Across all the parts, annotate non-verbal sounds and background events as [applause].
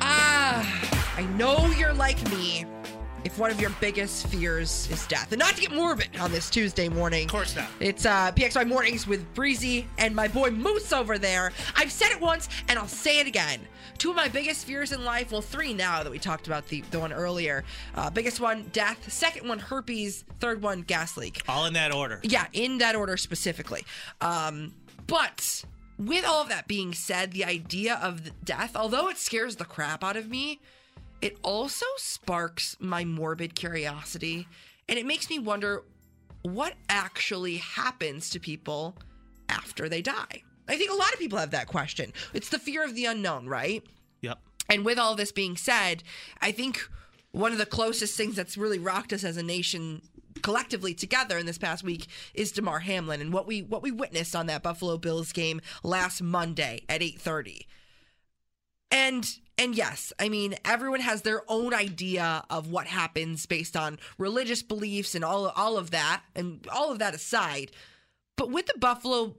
Ah, I know you're like me. If one of your biggest fears is death, and not to get morbid on this Tuesday morning. Of course not. It's uh, PXY Mornings with Breezy and my boy Moose over there. I've said it once and I'll say it again. Two of my biggest fears in life, well, three now that we talked about the, the one earlier. Uh, biggest one, death. Second one, herpes. Third one, gas leak. All in that order. Yeah, in that order specifically. Um, but with all of that being said, the idea of death, although it scares the crap out of me, it also sparks my morbid curiosity and it makes me wonder what actually happens to people after they die. I think a lot of people have that question. It's the fear of the unknown, right? Yep. And with all this being said, I think one of the closest things that's really rocked us as a nation collectively together in this past week is Damar Hamlin and what we what we witnessed on that Buffalo Bills game last Monday at 8:30. And and yes, I mean everyone has their own idea of what happens based on religious beliefs and all all of that and all of that aside. But with the Buffalo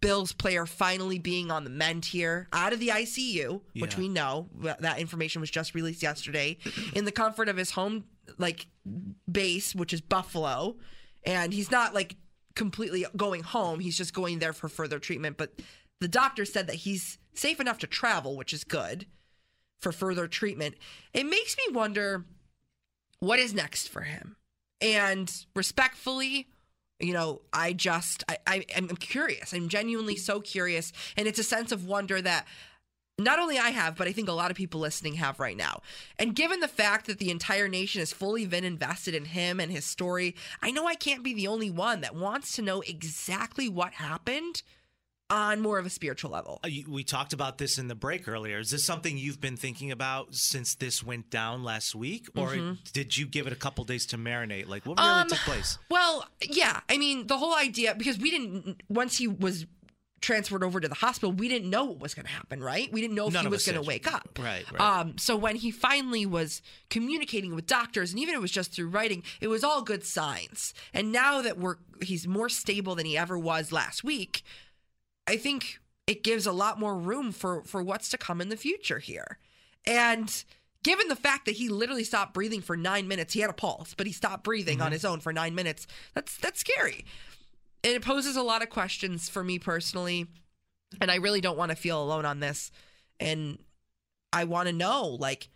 Bills player finally being on the mend here, out of the ICU, which we know that information was just released yesterday, in the comfort of his home like base, which is Buffalo, and he's not like completely going home. He's just going there for further treatment. But the doctor said that he's safe enough to travel, which is good for further treatment. It makes me wonder what is next for him. And respectfully, you know, I just I, I am curious. I'm genuinely so curious, and it's a sense of wonder that not only I have, but I think a lot of people listening have right now. And given the fact that the entire nation has fully been invested in him and his story, I know I can't be the only one that wants to know exactly what happened on more of a spiritual level. Uh, We talked about this in the break earlier. Is this something you've been thinking about since this went down last week, or did you give it a couple days to marinate? Like, what really Mm-hmm. Um, took place? Well, yeah. I mean, the whole idea because we didn't once he was transferred over to the hospital, we didn't know what was going to happen, right? We didn't know if None he was going to wake up. Right, right. Um, so when he finally was communicating with doctors, and even it was just through writing, it was all good signs. And now that we're he's more stable than he ever was last week, I think it gives a lot more room for for what's to come in the future here. And given the fact that he literally stopped breathing for 9 minutes, he had a pulse, but he stopped breathing on his own for 9 minutes. That's that's scary. It poses a lot of questions for me personally, and I really don't want to feel alone on this. And I want to know like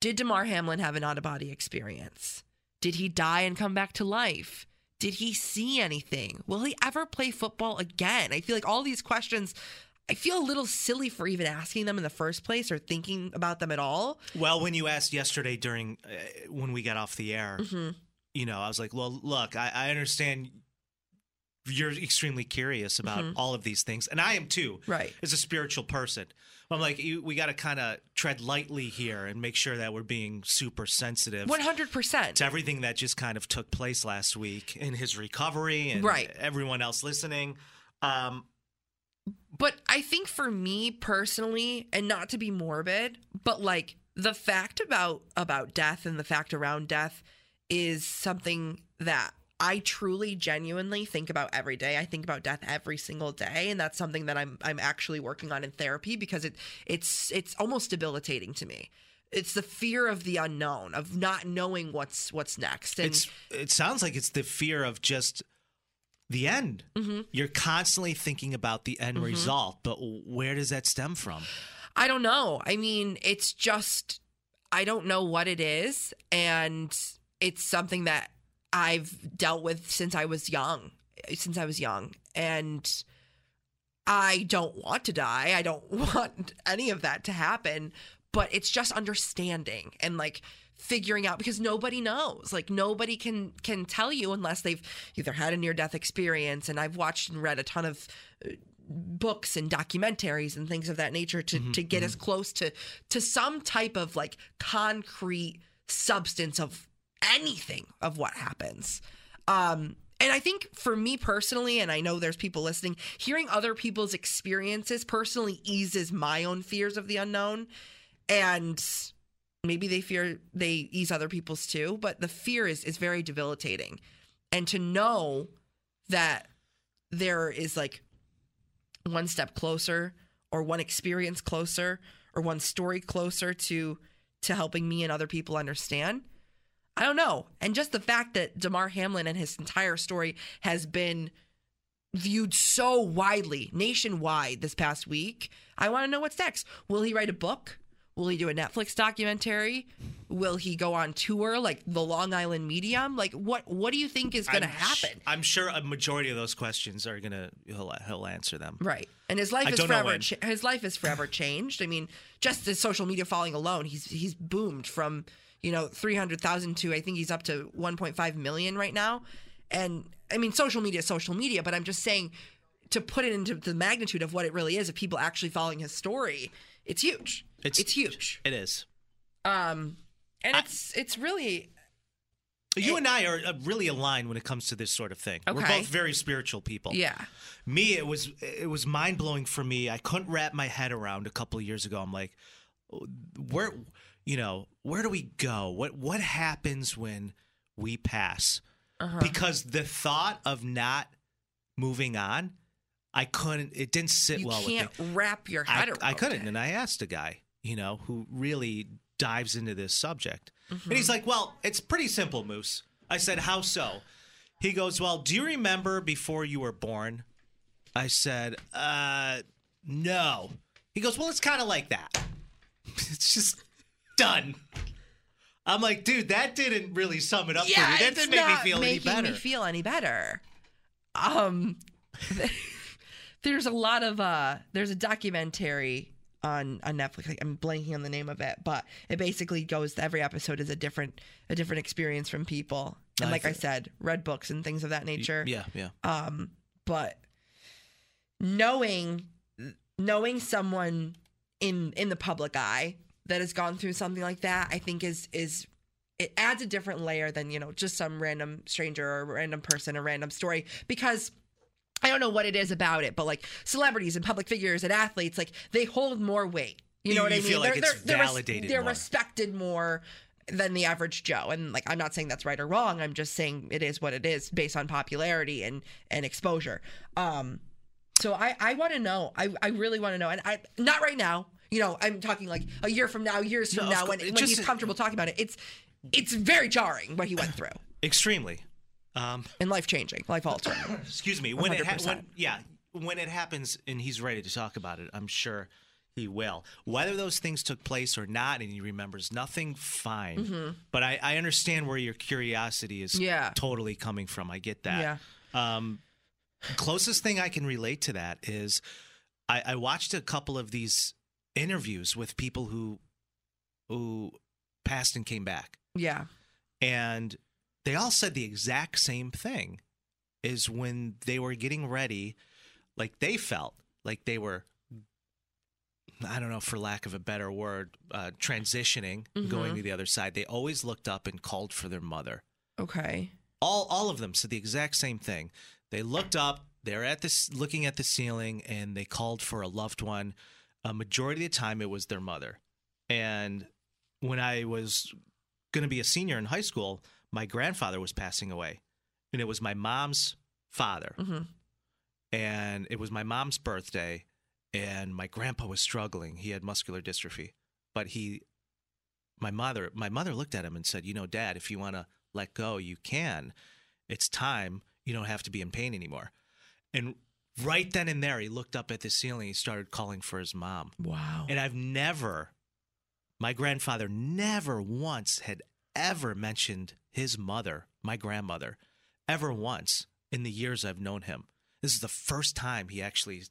did Damar Hamlin have an out of body experience? Did he die and come back to life? Did he see anything? Will he ever play football again? I feel like all these questions, I feel a little silly for even asking them in the first place or thinking about them at all. Well, when you asked yesterday during uh, when we got off the air, Mm-hmm. you know, I was like, well, look, I, I understand you're extremely curious about all of these things, and I am too. Mm-hmm. Right. As a spiritual person, I'm like, you, we got to kind of tread lightly here and make sure that we're being super sensitive. 100%. to everything that just kind of took place last week in his recovery and Right. everyone else listening. Um, But I think for me personally, and not to be morbid, but like the fact about about death and the fact around death is something that I truly genuinely think about every day. I think about death every single day and that's something that I'm I'm actually working on in therapy because it it's it's almost debilitating to me. It's the fear of the unknown, of not knowing what's what's next. And it's it sounds like it's the fear of just the end. Mm-hmm. You're constantly thinking about the end result, but where does that stem from? I don't know. I mean, it's just I don't know what it is and it's something that I've dealt with since I was young, since I was young and I don't want to die. I don't [laughs] want any of that to happen, but it's just understanding and like figuring out because nobody knows. Like nobody can can tell you unless they've either had a near death experience and I've watched and read a ton of uh, books and documentaries and things of that nature to to get as close to to some type of like concrete substance of anything of what happens. Um and I think for me personally, and I know there's people listening, hearing other people's experiences personally eases my own fears of the unknown. And maybe they fear they ease other people's too, but the fear is is very debilitating. And to know that there is like one step closer or one experience closer or one story closer to to helping me and other people understand i don't know. And just the fact that damar hamlin and his entire story has been viewed so widely nationwide this past week i want to know what's next. Will he write a book? Will he do a netflix documentary? Will he go on tour like the long island medium? Like what what do you think is going to I'm sh- happen? I'm sure a majority of those questions are gonna he'll, he'll answer them. Right. And his life I is forever cha- his life is forever changed. I mean, just his social media following alone, he's he's boomed from, you know, 300,000 to I think he's up to 1.5 million right now. And I mean, social media is social media, but I'm just saying to put it into the magnitude of what it really is of people actually following his story, it's huge. It's- It's, huge. It is. Um and it's it's really You and I are uh, really aligned when it comes to this sort of thing. We're both very spiritual people. yeah. Me, it was it was mind blowing for me. I couldn't wrap my head around a couple of years ago. I'm like, where, you know, where do we go? What what happens when we pass? Uh-huh. Because the thought of not moving on, I couldn't. It didn't sit You well with can't me. wrap your head I, around I couldn't, it. and I asked a guy, you know, who really dives into this subject, and Mm-hmm. he's like, "Well, it's pretty simple, Moose." I said, "How so?" He goes, "Well, do you remember before you were born?" I said, "Uh, no." He goes, "Well, it's kind of like that. [laughs] it's just done." I'm like, dude, that didn't really sum it up yeah, for me. That didn't make me feel any better. me feel any better. Um, [laughs] there's a lot of uh, there's a documentary on on Netflix. I'm blanking on the name of it, but it basically goes. Every episode is a different a different experience from people, and I like I said, read books and things of that nature. yeah, yeah. Um, but knowing knowing someone in in the public eye that has gone through something like that, I think is is it adds a different layer than you know just some random stranger or random person, a random story because. I don't know what it is about it, but like celebrities and public figures and athletes, like they hold more weight. You know You- what I mean? like they're, they're, they're, validated they're more. respected more than the average Joe. And like, I'm not saying that's right or wrong. I'm just saying it is what it is based on popularity and and exposure. Um, so I I want to know. I I really want to know. And I not right now. You know, I'm talking like a year from now, years from No, now, when just- he's comfortable talking about it. It's it's very jarring what he went [clears throat] through Extremely. Um, and life changing, life altering. excuse me when it ha- when yeah when it happens and he's ready to talk about it i'm sure he will whether those things took place or not and he remembers nothing fine but I, I understand where your curiosity is Mm-hmm. Yeah. totally coming from i get that Yeah. um, closest thing i can relate to that is I, I watched a couple of these interviews with people who who passed and came back. Yeah. and they all said the exact same thing is when they were getting ready like they felt like they were i don't know for lack of a better word uh, transitioning going to the other side. They always looked up and called for their mother. Okay. all all of them said the exact same thing. They looked up they're at this looking at the ceiling and they called for a loved one a majority of the time it was their mother. And when i was going to be a senior in high school my grandfather was passing away and it was my mom's father. Hmm and it was my mom's birthday and my grandpa was struggling. He had muscular dystrophy but he my mother my mother looked at him and said you know dad if you want to let go you can. It's time. You don't have to be in pain anymore. And right then and there he looked up at the ceiling he started calling for his mom Wow. and I've never, my grandfather never once had ever mentioned his mother, my grandmother, ever once in the years I've known him. This is the first time he actually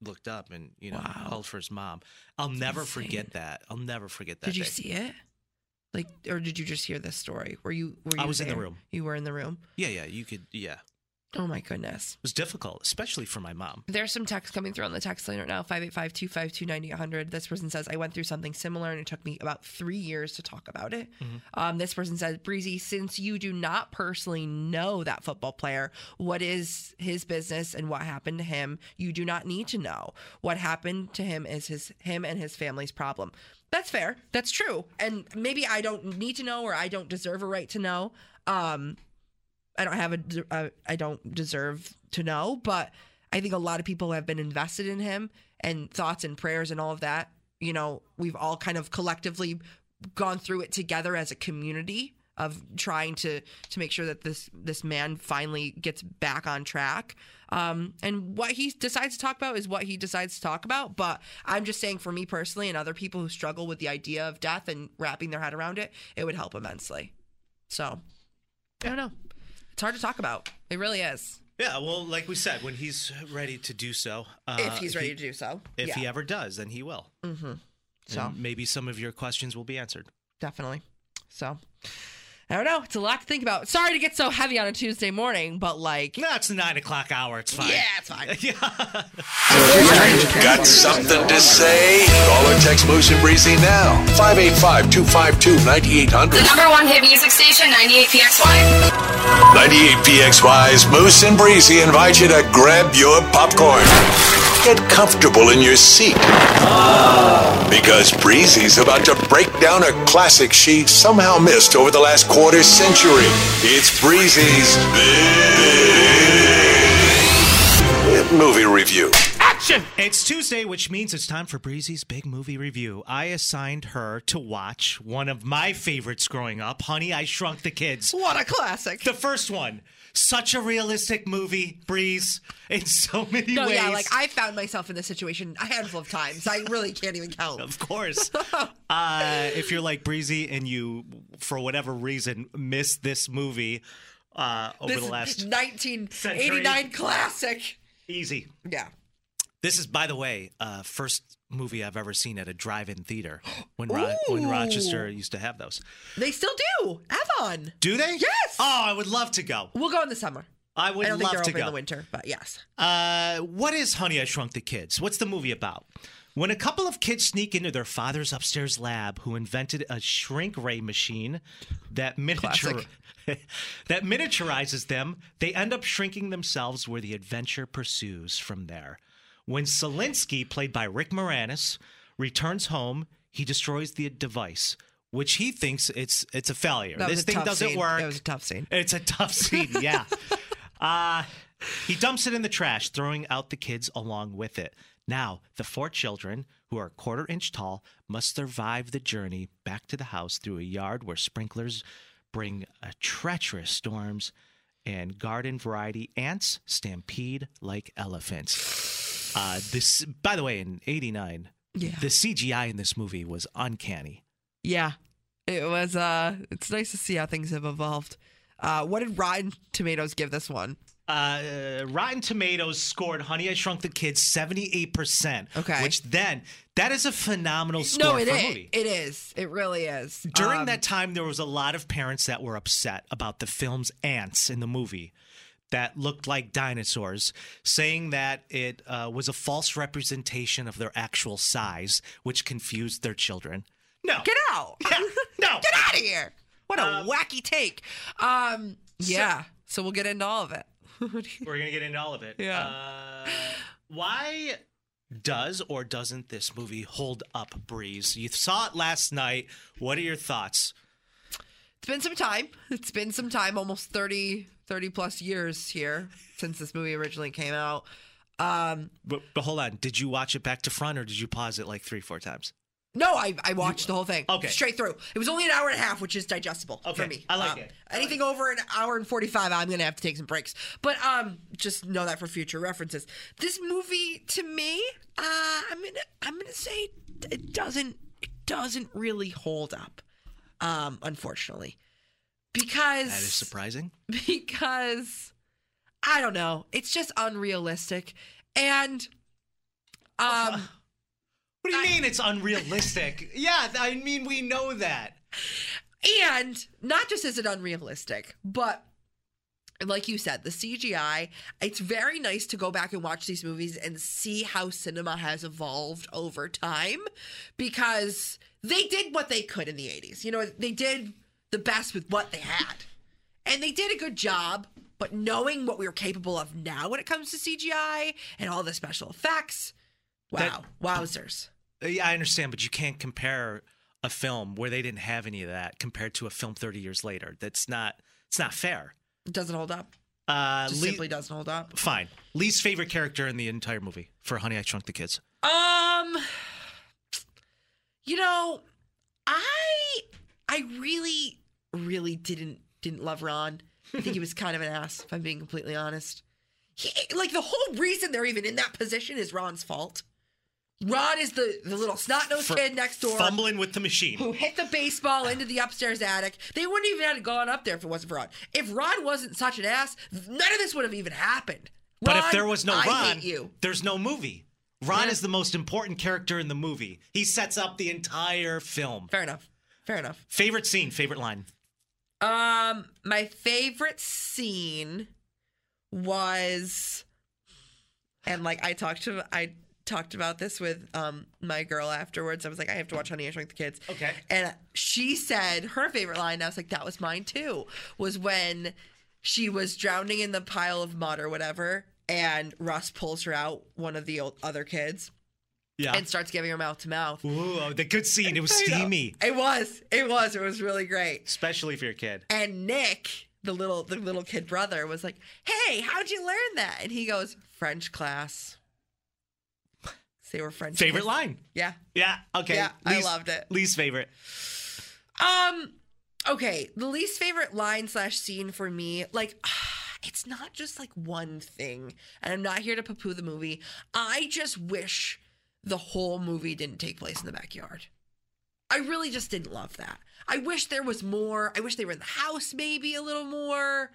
looked up and, you know, Wow. called for his mom. I'll never insane. forget that. I'll never forget that. Did you day. see it? Like, or did you just hear this story? Were you? Were you I was in the room. You were in the room. Yeah, yeah, you could, yeah. Oh my goodness. It was difficult, especially for my mom. There's some text coming through on the text line right now 585 252 9800. This person says, I went through something similar and it took me about three years to talk about it. Um, this person says, Breezy, since you do not personally know that football player, what is his business and what happened to him? You do not need to know. What happened to him is his him and his family's problem. That's fair. That's true. And maybe I don't need to know or I don't deserve a right to know. Um, I don't have a, a I don't deserve to know, but I think a lot of people have been invested in him and thoughts and prayers and all of that. You know, we've all kind of collectively gone through it together as a community of trying to to make sure that this this man finally gets back on track. Um, and what he decides to talk about is what he decides to talk about. But I'm just saying, for me personally, and other people who struggle with the idea of death and wrapping their head around it, it would help immensely. So, I don't know. It's hard to talk about. It really is. Yeah, well, like we said, when he's ready to do so, uh, if he's ready he- to do so. if yeah. he ever does, then he will. Mm-hmm. So And maybe some of your questions will be answered. definitely. So I don't know. It's a lot to think about. Sorry to get so heavy on a Tuesday morning, but like, No, it's the nine o'clock hour. It's fine. yeah, it's fine. [laughs] yeah. Got something to say? Call or text Moose and Breezy now. 585-252-9800. The number one hit music station, 98PXY. 98PXY's Moose and Breezy invite you to grab your popcorn. Get comfortable in your seat. Because Breezy's about to break down a classic she somehow missed over the last quarter century. It's Breezy's Big Movie Review. It's Tuesday, which means it's time for Breezy's big movie review. I assigned her to watch one of my favorites growing up, Honey, I Shrunk the Kids. What a classic. The first one. Such a realistic movie, Breeze, in so many no, ways. yeah, like I found myself in this situation a handful of times. I really can't even count. Of course. [laughs] uh, if you're like Breezy and you, for whatever reason, missed this movie uh, over This the last 1989 classic. easy. Yeah. This is, by the way, uh, first movie I've ever seen at a drive-in theater when Ro- when Rochester used to have those. They still do. Avon. Do they? Yes. Oh, I would love to go. We'll go in the summer. I would I don't think love they're to open in the winter, but yes. Uh, what is Honey, I Shrunk the Kids? What's the movie about? When a couple of kids sneak into their father's upstairs lab, who invented a shrink ray machine that miniature [laughs] that miniaturizes them, they end up shrinking themselves where the adventure pursues from there. When Szalinski, played by Rick Moranis, returns home, he destroys the device, which he thinks it's it's a failure. This a thing doesn't scene. work. That was a tough scene. It's a tough [laughs] scene, yeah. uh, he dumps it in the trash, throwing out the kids along with it. Now, the four children, who are a quarter inch tall, must survive the journey back to the house through a yard where sprinklers bring treacherous storms and garden variety ants stampede like elephants. Uh, this, by the way, in '89, Yeah. the CGI in this movie was uncanny. Yeah. It was uh it's nice to see how things have evolved. Uh what did Rotten Tomatoes give this one? uh, Rotten Tomatoes scored Honey I Shrunk the Kids 78%. Okay. Which then, that is a phenomenal score no, it for is. a movie. It is. It really is. During Um, that time, there was a lot of parents that were upset about the film's ants in the movie that looked like dinosaurs, saying that it uh, was a false representation of their actual size, which confused their children. No. Get out. Yeah, no. [laughs] Get out of here. What a Um, wacky take. Um yeah. So we'll get into all of it. [laughs] We're gonna get into all of it. Yeah. Uh, why does or doesn't this movie hold up, Breeze? You saw it last night. What are your thoughts? It's been some time. It's been some time, almost 30, 30 plus years here since this movie originally came out. Um, But, but hold on. Did you watch it back to front, or did you pause it like three, four times? no, I, I watched the whole thing. Okay. Straight through. It was only an hour and a half, which is digestible Okay, for me. I like Um, it. I anything over an hour and 45, I'm going to have to take some breaks. But um, just know that for future references. This movie, to me, uh, I'm going to I'm gonna say it doesn't, it doesn't really hold up, um, unfortunately. Because That is surprising. [laughs] because I don't know. It's just unrealistic. And um [laughs] What do you mean it's unrealistic? [laughs] yeah, I mean we know that. and not just is it unrealistic, but like you said, the CGI, it's very nice to go back and watch these movies and see how cinema has evolved over time because they did what they could in the 80s. You know, they did the best with what they had. And they did a good job, but knowing what we are capable of now when it comes to CGI and all the special effects, wow, wowzers. Yeah, I understand, but you can't compare a film where they didn't have any of that compared to a film 30 years later. That's not it's not fair. It doesn't hold up. Uh, Just Le- simply doesn't hold up. fine. Least favorite character in the entire movie for Honey I Shrunk the Kids. Um, you know, I I really really didn't didn't love Ron. I think he was kind of an ass. If I'm being completely honest, he like the whole reason they're even in that position is Ron's fault. Ron is the the little snot nosed kid next door Fumbling with the machine. who hit the baseball into the upstairs attic. They wouldn't even have gone up there if it wasn't for Ron. If Ron wasn't such an ass, none of this would have even happened. But if there was no I Ron, you. there's no movie. Ron Yeah. is the most important character in the movie. He sets up the entire film. Fair enough. Fair enough. Favorite scene, favorite line. Um, my favorite scene was, and like I talked to I talked about this with um my girl afterwards. I was like, I have to watch Honey I Shrunk the Kids. Okay. And she said her favorite line. I was like, that was mine too. Was when she was drowning in the pile of mud or whatever, and Russ pulls her out, one of the old, other kids, Yeah. and starts giving her mouth to mouth. Ooh, the good scene. It was steamy, It was. It was. It was really great. especially for your kid. And Nick, the little the little kid brother, was like, "Hey, how'd you learn that?" And he goes, "French class." They were French. Favorite kids. line. Yeah. Yeah. Okay. Yeah, I loved it. Least favorite. Um. Okay. The least favorite line slash scene for me, like, [sighs] it's not just like one thing, and I'm not here to poo-poo the movie. I just wish the whole movie didn't take place in the backyard. I really just didn't love that. I wish there was more. I wish they were in the house maybe a little more.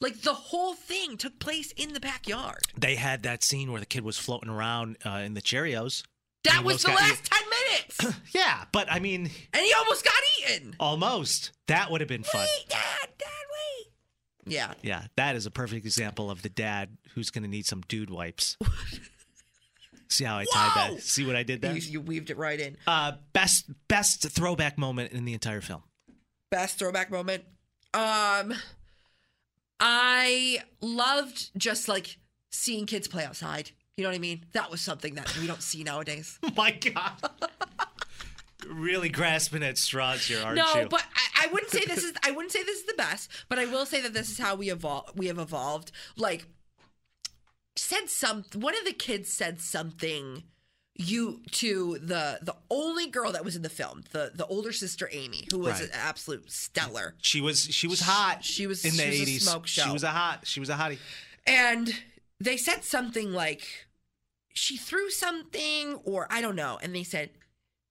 Like the whole thing took place in the backyard. They had that scene where the kid was floating around uh, in the Cheerios. That was the last 10 minutes. [clears throat] Yeah, but I mean, and he almost got eaten. almost. That would have been fun. Wait, Dad, Dad, wait. Yeah. Yeah, that is a perfect example of the dad who's going to need some dude wipes. [laughs] See how I tied Whoa! that? See what I did there? You, you weaved it right in. Uh, best best throwback moment in the entire film. Best throwback moment. Um, I loved just like seeing kids play outside. You know what I mean? That was something that we don't see nowadays. [laughs] My god. really grasping at straws here, aren't no, you? but I, I wouldn't say this is. I wouldn't say this is the best, but I will say that this is how we evolve. We have evolved. Like said some. One of the kids said something. You to the the only girl that was in the film, the the older sister Amy, who was Right. an absolute stellar. she was she was hot. She was- in the she eighties. smoke She was a hot. She was a hottie. And they said something like she threw something or I don't know. And they said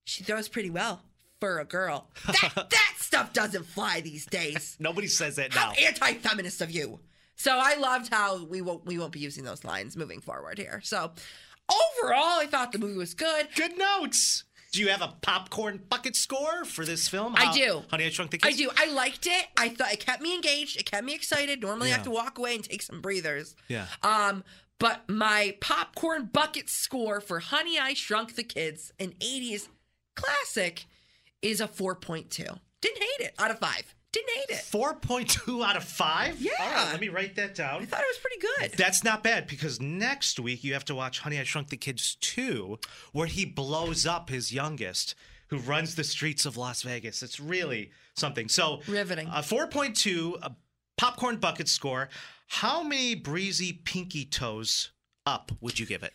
she throws pretty well for a girl. [laughs] That that stuff doesn't fly these days. Nobody says that now. How anti-feminist of you. So I loved how we won't we won't be using those lines moving forward here. So overall, I thought the movie was good. Good notes. Do you have a popcorn bucket score for this film? I do. Honey, I Shrunk the Kids. I do. I liked it. I thought it kept me engaged. It kept me excited. Normally, I have to walk away and take some breathers. Yeah. Um, but my popcorn bucket score for Honey I Shrunk the Kids, an 80s classic, is a 4.2. Didn't hate it out of five. Didn't hate it. Four point two out of five. Yeah. All right, let me write that down. I thought it was pretty good. That's not bad because next week you have to watch Honey I Shrunk the Kids 2, where he blows up his youngest, who runs the streets of Las Vegas. It's really something. So, Riveting. Uh, a 4.2, a popcorn bucket score. How many breezy pinky toes up would you give it?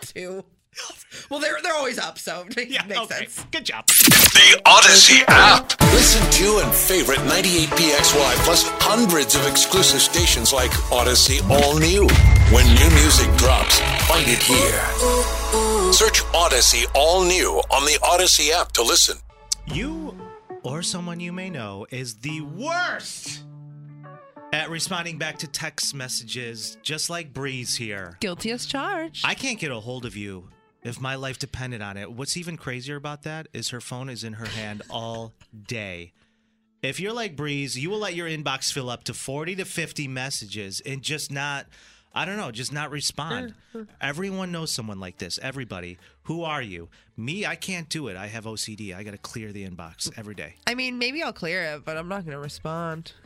Two. [laughs] Well, they're they're always up, so [laughs] it makes, makes okay. sense. Good job. The Odyssey app. Listen to and favorite 98PXY plus hundreds of exclusive stations like Odyssey All New. When new music drops, find it here. Search Odyssey All New on the Odyssey app to listen. You or someone you may know is the worst at responding back to text messages, just like Breeze here. Guilty as charged. I can't get a hold of you if my life depended on it. What's even crazier about that is her phone is in her hand all day. If you're like Breeze, you will let your inbox fill up to 40 to 50 messages and just not, I don't know, just not respond. [laughs] Everyone knows someone like this. Everybody. Who are you? Me, I can't do it. I have OCD. I got to clear the inbox every day. I mean, maybe I'll clear it, but I'm not going to respond. [laughs]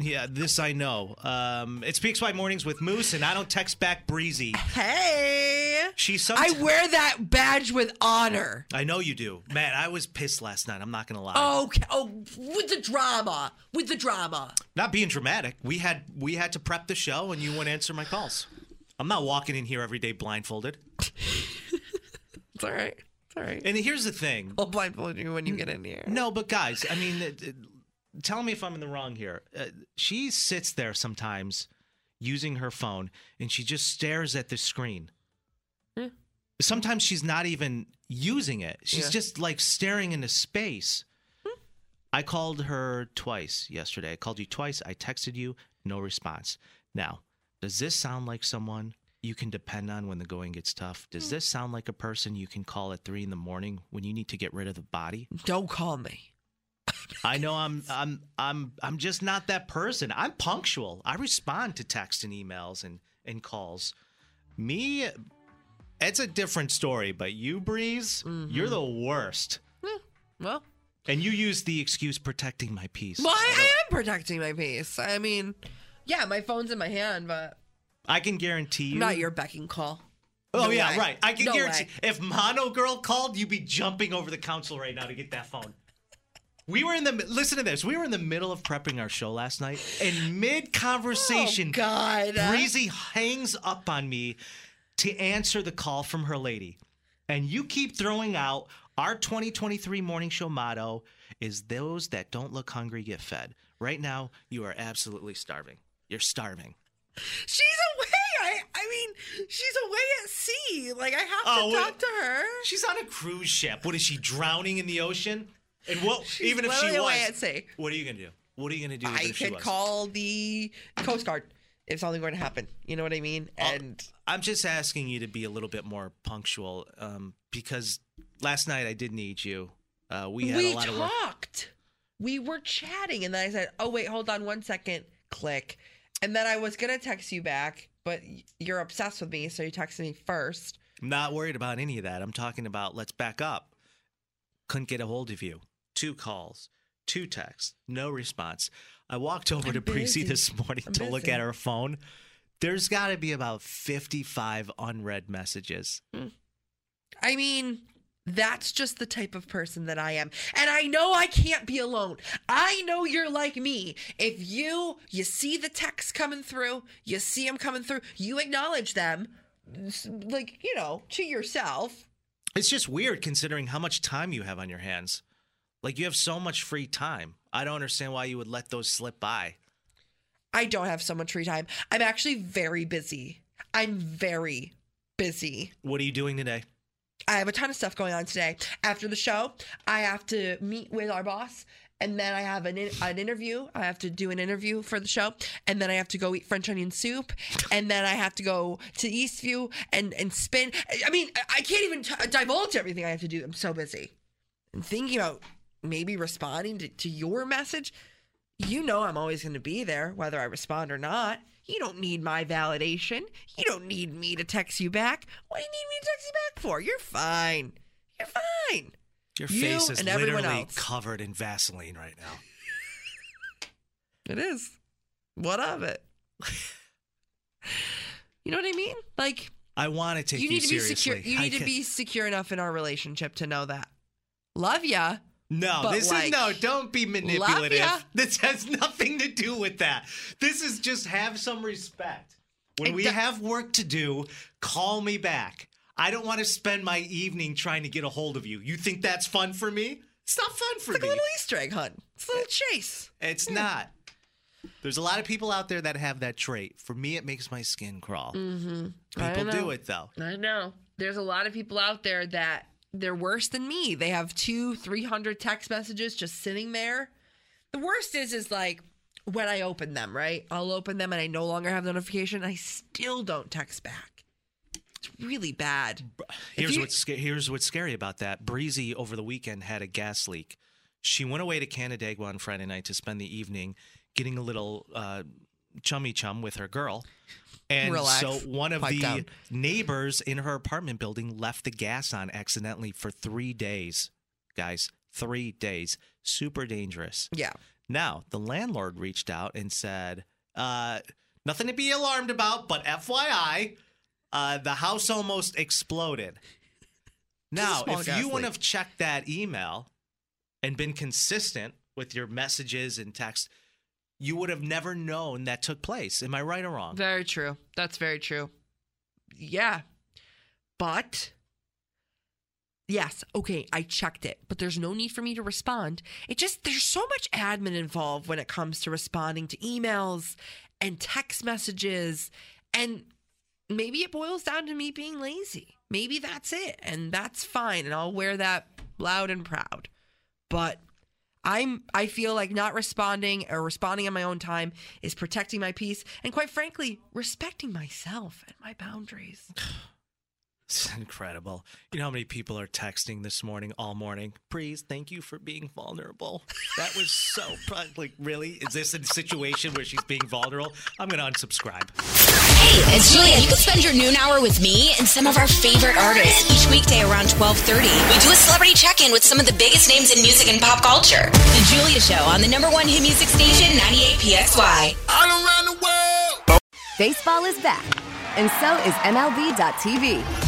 Yeah, this I know. Um, it's PXY Mornings with Moose, and I don't text back Breezy. Hey, She's some. I wear that badge with honor. I know you do. Man, I was pissed last night. I'm not going to lie. Okay. Oh, with the drama, with the drama. Not being dramatic. We had we had to prep the show, and you wouldn't answer my calls. I'm not walking in here every day blindfolded. [laughs] It's all right. It's all right. And here's the thing. I'll blindfold you when you get in here. No, but guys, I mean, it, it- tell me if I'm in the wrong here. Uh, she sits there sometimes using her phone, and she just stares at the screen. Sometimes she's not even using it. She's Yeah. just like staring into space. I called her twice yesterday. I called you twice. I texted you, no response. Now, does this sound like someone you can depend on when the going gets tough? Does hmm. this sound like a person you can call at three in the morning when you need to get rid of the body? Don't call me. I know I'm I'm I'm I'm just not that person. I'm punctual. I respond to text and emails and and calls. Me it's a different story, but you Breeze, mm-hmm. you're the worst. Well, And you use the excuse protecting my peace. well, I, I am protecting my peace. I mean, yeah, my phone's in my hand, but I can guarantee you. Not your becking call. Oh No yeah, way. right. I can No guarantee way. if Mono Girl called, you'd be jumping over the council right now to get that phone. We were in the listen to this. We were in the middle of prepping our show last night, and mid conversation, Oh, God. Breezy hangs up on me to answer the call from her lady, and you keep throwing out our 2023 morning show motto is "Those that don't look hungry get fed." Right now, you are absolutely starving. You're starving. She's away. I, I mean, she's away at sea. Like I have Oh, to well, talk to her. She's on a cruise ship. What is she drowning in the ocean? And what? She's even if she was, away at sea. what are you gonna do? What are you gonna do? I could call the Coast Guard if something were to happen. You know what I mean? Oh, And I'm just asking you to be a little bit more punctual, um, because last night I did need you. Uh, we had we a lot of talked. We were chatting, and then I said, "Oh wait, hold on one second. Click." And then I was gonna text you back, but you're obsessed with me, so you texted me first. I'm not worried about any of that. I'm talking about let's back up. Couldn't get a hold of you. Two calls, two texts, no response. I walked over I'm to Breezy this morning I'm to look at her phone. There's got to be about 55 unread messages. Hmm. I mean, that's just the type of person that I am. And I know I can't be alone. I know you're like me. If you you see the texts coming through, you see them coming through, you acknowledge them like, you know, to yourself. It's just weird considering how much time you have on your hands. Like you have so much free time. I don't understand why you would let those slip by. I don't have so much free time. I'm actually very busy. I'm very busy. What are you doing today? I have a ton of stuff going on today. After the show, I have to meet with our boss, and then I have an, in- an interview. I have to do an interview for the show, and then I have to go eat French onion soup, and then I have to go to Eastview and and spin. I- mean, I- can't even t- divulge everything I have to do. I'm so busy. And thinking about maybe responding to, to your message. You know, I'm always going to be there, whether I respond or not. You don't need my validation. You don't need me to text you back. What do you need me to text you back for? You're fine. You're fine. Your You face is literally covered in Vaseline right now. [laughs] It is. What of it? [laughs] you know what I mean? Like I want to take you you, need to be secure. You I need to can- be secure enough in our relationship to know that. Love ya. No, but this like, is no. Don't be manipulative. [laughs] This has nothing to do with that. This is just have some respect. When It we do- have work to do, call me back. I don't want to spend my evening trying to get a hold of you. You think that's fun for me? It's not fun for me. It's like a little Easter egg hunt. It's a little chase. It's not. There's a lot of people out there that have that trait. For me, it makes my skin crawl. Mm-hmm. People do it though. I know. There's a lot of people out there that they're worse than me. They have two, three hundred text messages just sitting there. The worst is, is like when I open them, right? I'll open them and I no longer have notification. I still don't text back. It's really bad. Here's you- what's here's what's scary about that. Breezy over the weekend had a gas leak. She went away to Canandaigua on Friday night to spend the evening getting a little uh, chummy chum with her girl. And Relax. so one of Pipe the down. neighbors in her apartment building left the gas on accidentally for three days. Guys, three days. Super dangerous. Yeah. Now, the landlord reached out and said, uh, nothing to be alarmed about, but FYI, uh, the house almost exploded. [laughs] Now, if you would leak. have checked that email and been consistent with your messages and text, you would have never known that took place. Am I right or wrong? Very true. That's very true. Yeah. But yes, okay, I checked it, but there's no need for me to respond. It just there's so much admin involved when it comes to responding to emails and text messages and maybe it boils down to me being lazy. Maybe that's it and that's fine and I'll wear that loud and proud. But I'm I feel like not responding or responding on my own time is protecting my peace and quite frankly respecting myself and my boundaries. It's incredible. You know how many people are texting this morning, all morning? Please, thank you for being vulnerable. That was so, [laughs] like, really? Is this a situation where she's being vulnerable? I'm going to unsubscribe. Hey, it's Julia. You can spend your noon hour with me and some of our favorite artists each weekday around 12:30. We do a celebrity check-in with some of the biggest names in music and pop culture. The Julia Show on the number one hit music station, 98 PXY. All around the world. Baseball is back, and so is MLB.tv.